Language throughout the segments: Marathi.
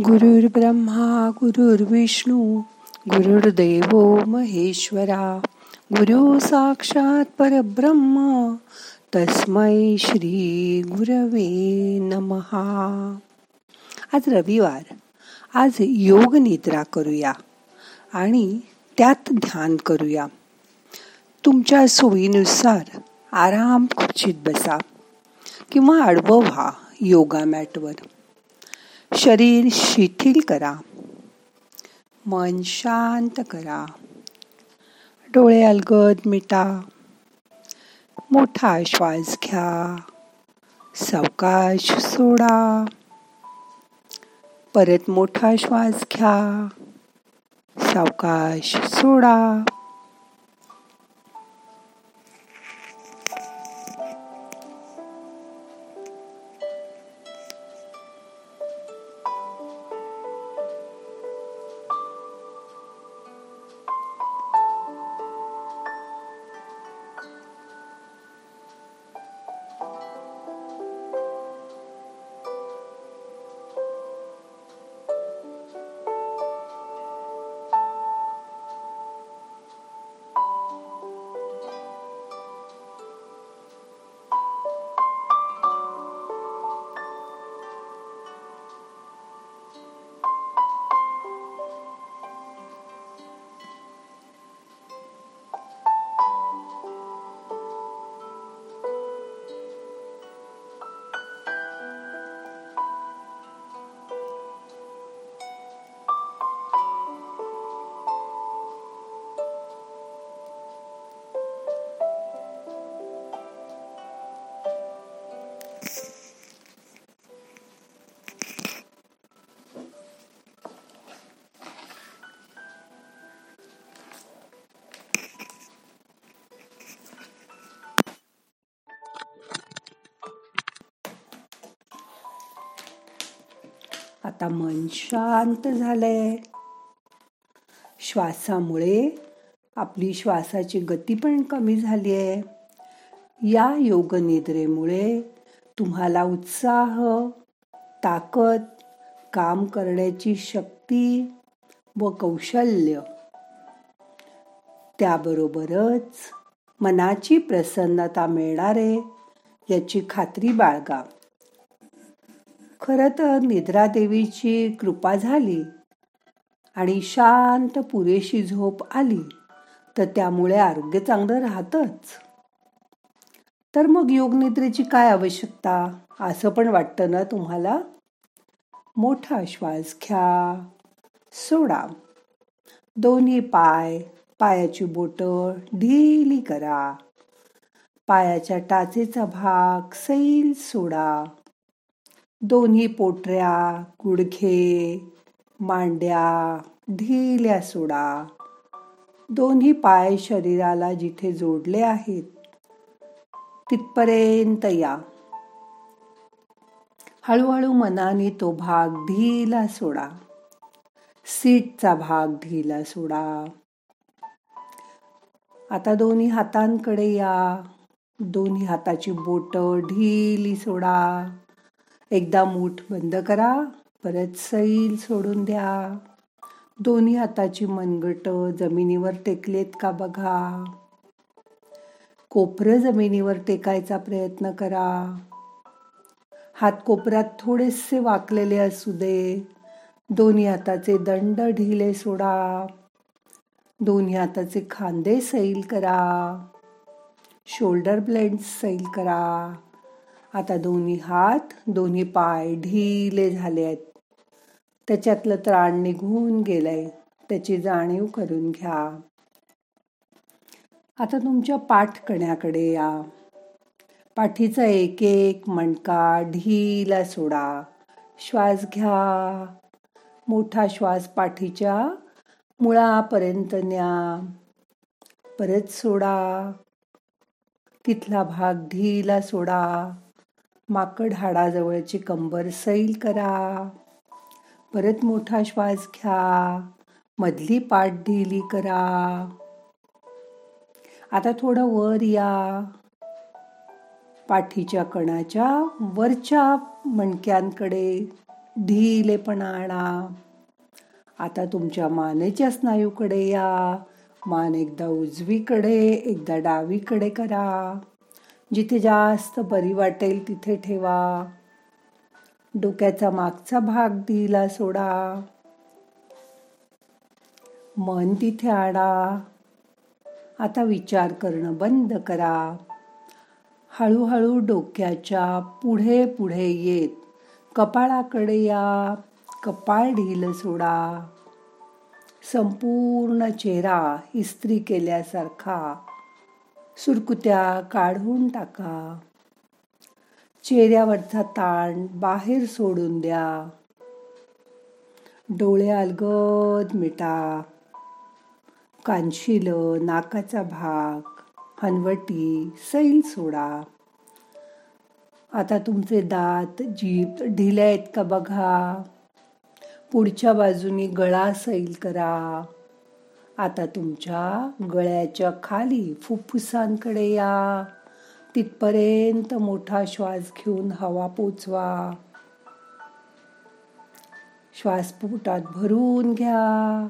गुरुर् ब्रह्मा गुरुर्विष्णू गुरुर्देव महेश्वरा गुरु साक्षात परब्रह्म तस्मै श्री गुरवे नमहा. आज रविवार. आज योग निद्रा करूया आणि त्यात ध्यान करूया. तुमच्या सोयीनुसार आराम खुर्चीत बसा किंवा आडवं व्हा योगा मॅटवर. शरीर शिथिल करा. मन शांत करा. डोळे अलगद मिटा. मोठा श्वास घ्या. सावकाश सोडा. परत मोठा श्वास घ्या. सावकाश सोडा. आता मन शांत झालंय. श्वासामुळे आपली श्वासाची गती पण कमी झाली आहे या योग निद्रेमुळे तुम्हाला उत्साह ताकद काम करण्याची शक्ती व कौशल्य. त्याबरोबरच मनाची प्रसन्नता मिळणारे याची खात्री बाळगा. खरं तर निद्रा देवीची कृपा झाली आणि शांत पुरेशी झोप आली तर त्यामुळे आरोग्य चांगलं राहतच. तर मग योगनिद्रेची काय आवश्यकता? असं पण वाटतं ना तुम्हाला? मोठा श्वास घ्या सोडा. दोन्ही पाय पायाची बोट ढिली करा. पायाच्या टाचेचा भाग सैल सोडा. दोन्ही पोटऱ्या गुडघे मांड्या ढिल्या सोडा. दोन्ही पाय शरीराला जिथे जोडले आहेत तिथपर्यंत या. हळूहळू मनाने तो भाग ढिला सोडा. सीटचा भाग ढिला सोडा. आता दोन्ही हातांकडे या. दोन्ही हाताची बोट ढिली सोडा. एकदा मूठ बंद करा परत सैल सोडून द्या. दोन्ही हाताची मनगट जमिनीवर टेकलेत का बघा? कोपरं जमिनीवर टेकायचा प्रयत्न करा. हात कोपऱ्यात थोडेसे वाकलेले असू दे. दोन्ही हाताचे दंड ढिले सोडा. दोन्ही हाताचे खांदे सैल करा. शोल्डर ब्लेंड सैल करा. आता दोन्ही हात दोन्ही पाय ढिले झाले आहेत. त्याच्यातलं त्राण निघून गेलंय. त्याची जाणीव करून घ्या. आता तुमच्या पाठकण्याकडे या. पाठीचा एक एक मणका ढीला सोडा. श्वास घ्या. मोठा श्वास पाठीच्या मुळापर्यंत न्या. परत सोडा. तिथला भाग ढीला सोडा. माकड हाडाजवळची कंबर सैल करा. परत मोठा श्वास घ्या. मधली पाठ ढिली करा. आता थोडं वर या. पाठीच्या कणाच्या वरच्या मणक्यांकडे ढिलेपणा आणा. आता तुमच्या मानेच्या स्नायूकडे या. मान एकदा उजवीकडे एकदा डावीकडे करा. जिथे जास्त बरी वाटेल तिथे ठेवा. डोक्याचा मागचा भाग दिला सोडा. मन तिथे आणा. आता विचार करणं बंद करा. हळूहळू डोक्याच्या पुढे पुढे येत. कपाळाकडे या. कपाळ ढील सोडा. संपूर्ण चेहरा इस्त्री केल्यासारखा. सुरकुत्या काढून टाका. चेहऱ्यावरचा ताण बाहेर सोडून द्या. डोळे अलगद मिटा. कांशील नाकाचा भाग हनवटी सैल सोडा. आता तुमचे दात जीभ ढिल्या आहेत का बघा. पुढच्या बाजूनी गळा सैल करा. आता तुमच्या गळ्याच्या खाली फुफ्फुसांकडे या. तिथपर्यंत मोठा श्वास घेऊन हवा पोचवा. श्वास पोटात भरून घ्या.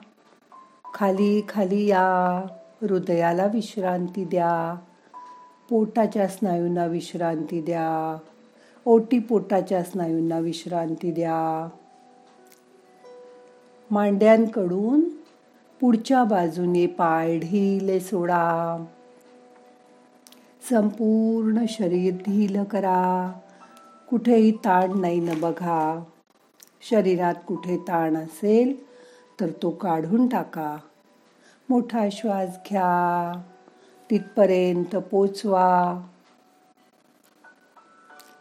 खाली खाली या. हृदयाला विश्रांती द्या. पोटाच्या स्नायूंना विश्रांती द्या. ओटी पोटाच्या स्नायूंना विश्रांती द्या. मांड्यांकडून पुढच्या बाजूने पाय ढिले सोडा. संपूर्ण शरीर ढील करा. कुठेही ताण नाही न बघा. शरीरात कुठे ताण असेल तर तो काढून टाका. मोठा श्वास घ्या. तिथपर्यंत पोचवा.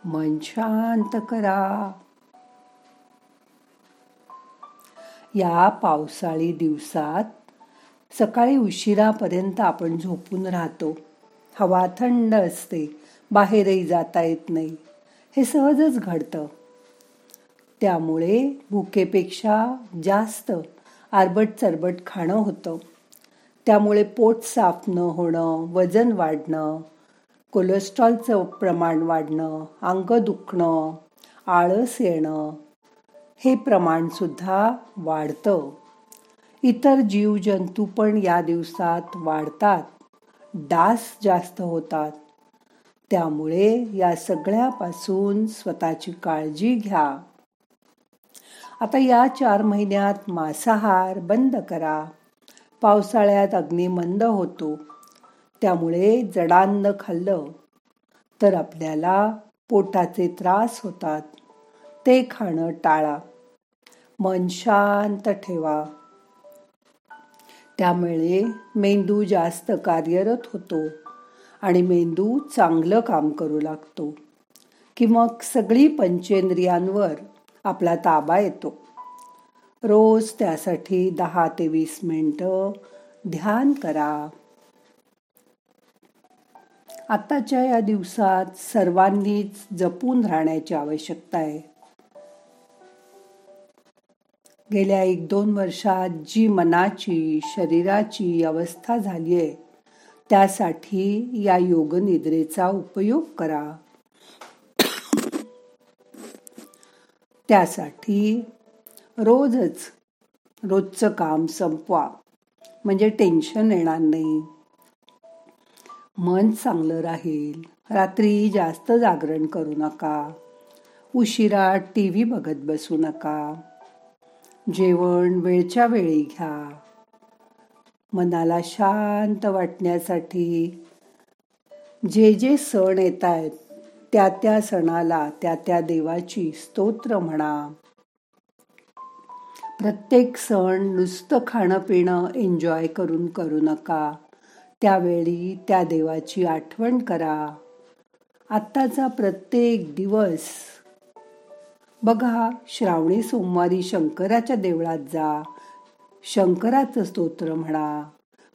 मन शांत करा. या पावसाळी दिवसात सकाळी उशिरापर्यंत आपण झोपून राहतो. हवा थंड असते बाहेरही जाता येत नाही. हे सहजच घडतं. त्यामुळे भुकेपेक्षा जास्त आरबट चरबट खाणं होतं. त्यामुळे पोट साफ न होणं वजन वाढणं कोलेस्ट्रॉलचं प्रमाण वाढणं अंग दुखणं आळस येणं हे प्रमाणसुद्धा वाढतं. इतर जीवजंतू पण या दिवसात वाढतात. डास जास्त होतात. त्यामुळे या सगळ्यापासून स्वतःची काळजी घ्या. आता या चार महिन्यात मांसाहार बंद करा. पावसाळ्यात अग्निमंद होतो. त्यामुळे जडान्न खाल्लं तर आपल्याला पोटाचे त्रास होतात. ते खाणं टाळा. मन शांत ठेवा. त्यामुळे मेंदू जास्त कार्यरत होतो आणि मेंदू चांगलं काम करू लागतो. की मग सगळी पंचेंद्रियांवर आपला ताबा येतो. रोज त्यासाठी दहा ते वीस मिनटं ध्यान करा. आत्ताच्या या दिवसात सर्वांनीच जपून राहण्याची आवश्यकता आहे. गेल्या एक दोन वर्षात जी मनाची शरीराची अवस्था झाली आहे त्यासाठी या योगनिद्रेचा उपयोग करा. त्यासाठी रोजच रोजचं काम संपवा. म्हणजे टेन्शन येणार नाही. मन चांगलं राहील. रात्री जास्त जागरण करू नका. उशिरा टी व्ही बघत बसू नका. जेवण वेळच्या वेळी घ्या. मनाला शांत वाटण्यासाठी जे जे सण येत आहेत त्या त्या सणाला त्या त्या देवाची स्तोत्र म्हणा. प्रत्येक सण नुसतं खाणं पिणं एन्जॉय करून करू नका. त्यावेळी त्या देवाची आठवण करा. आत्ताचा प्रत्येक दिवस बघा श्रावणी सोमवारी शंकराच्या देवळात जा. शंकराचं स्तोत्र म्हणा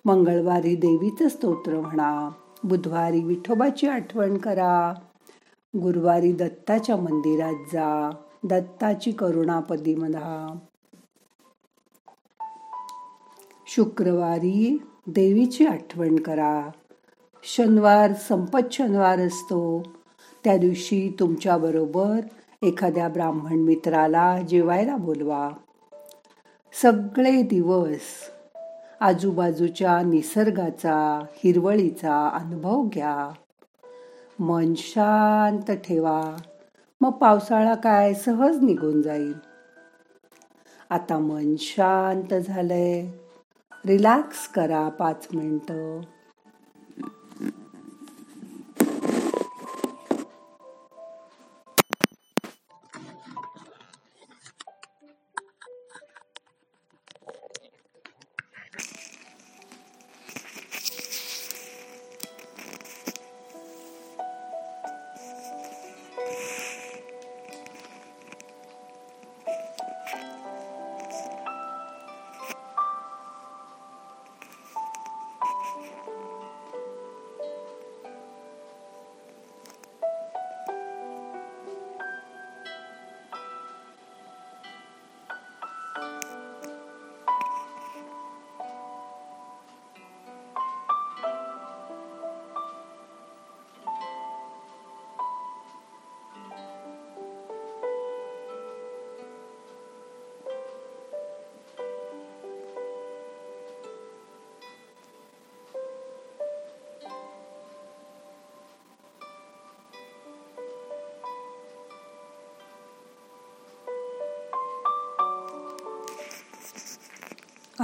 मंगळवारी देवीचं स्तोत्र म्हणा बुधवारी विठोबाची आठवण करा. गुरुवारी दत्ताच्या मंदिरात जा दत्ताची करुणापदी म्हणा शुक्रवारी देवीची आठवण करा. शनिवार संपत शनिवार असतो. त्या दिवशी तुमच्याबरोबर एखाद्या ब्राह्मण मित्राला जेवायला बोलवा. सगळे दिवस आजूबाजूच्या निसर्गाचा हिरवळीचा अनुभव घ्या. मन शांत ठेवा. मग पावसाळा काय सहज निघून जाईल. आता मन शांत झालंय. रिलॅक्स करा पाच मिनटं.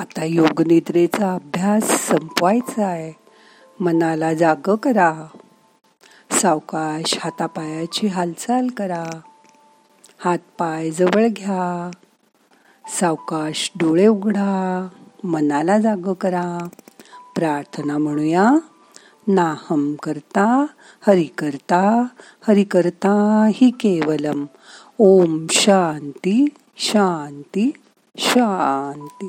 आता योगनिद्रेचा अभ्यास संपवायचा आहे. मनाला जाग करा. सावकाश हातापायाची हालचाल करा. हात पाय जवळ घ्या. सावकाश डोळे उघडा. मनाला जाग करा. प्रार्थना म्हणूया. नाहम करता हरि करता हरि करता ही केवलम. ओम शांती शांती शांती.